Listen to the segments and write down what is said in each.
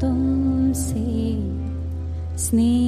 तुमसे स्नेह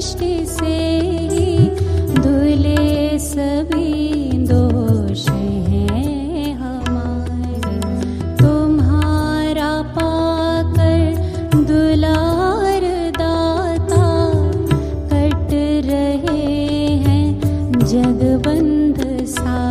दृष्टि से दुले सभी दोष हैं हमारे। तुम्हारा पाकर दुलार दाता कट रहे हैं जगबंध सा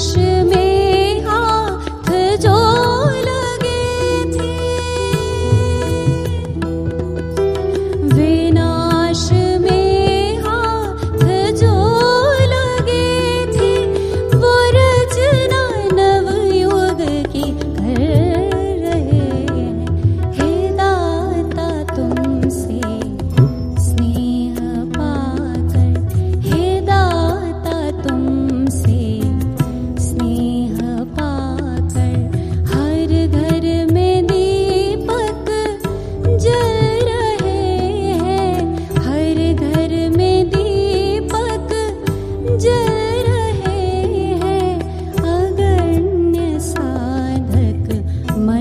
是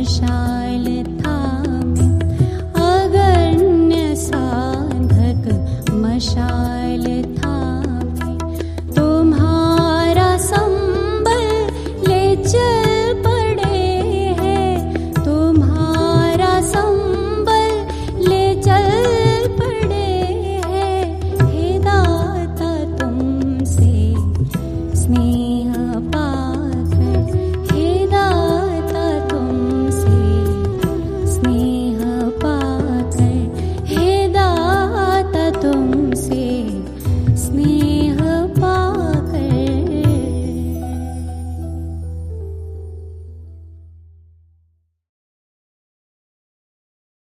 shine.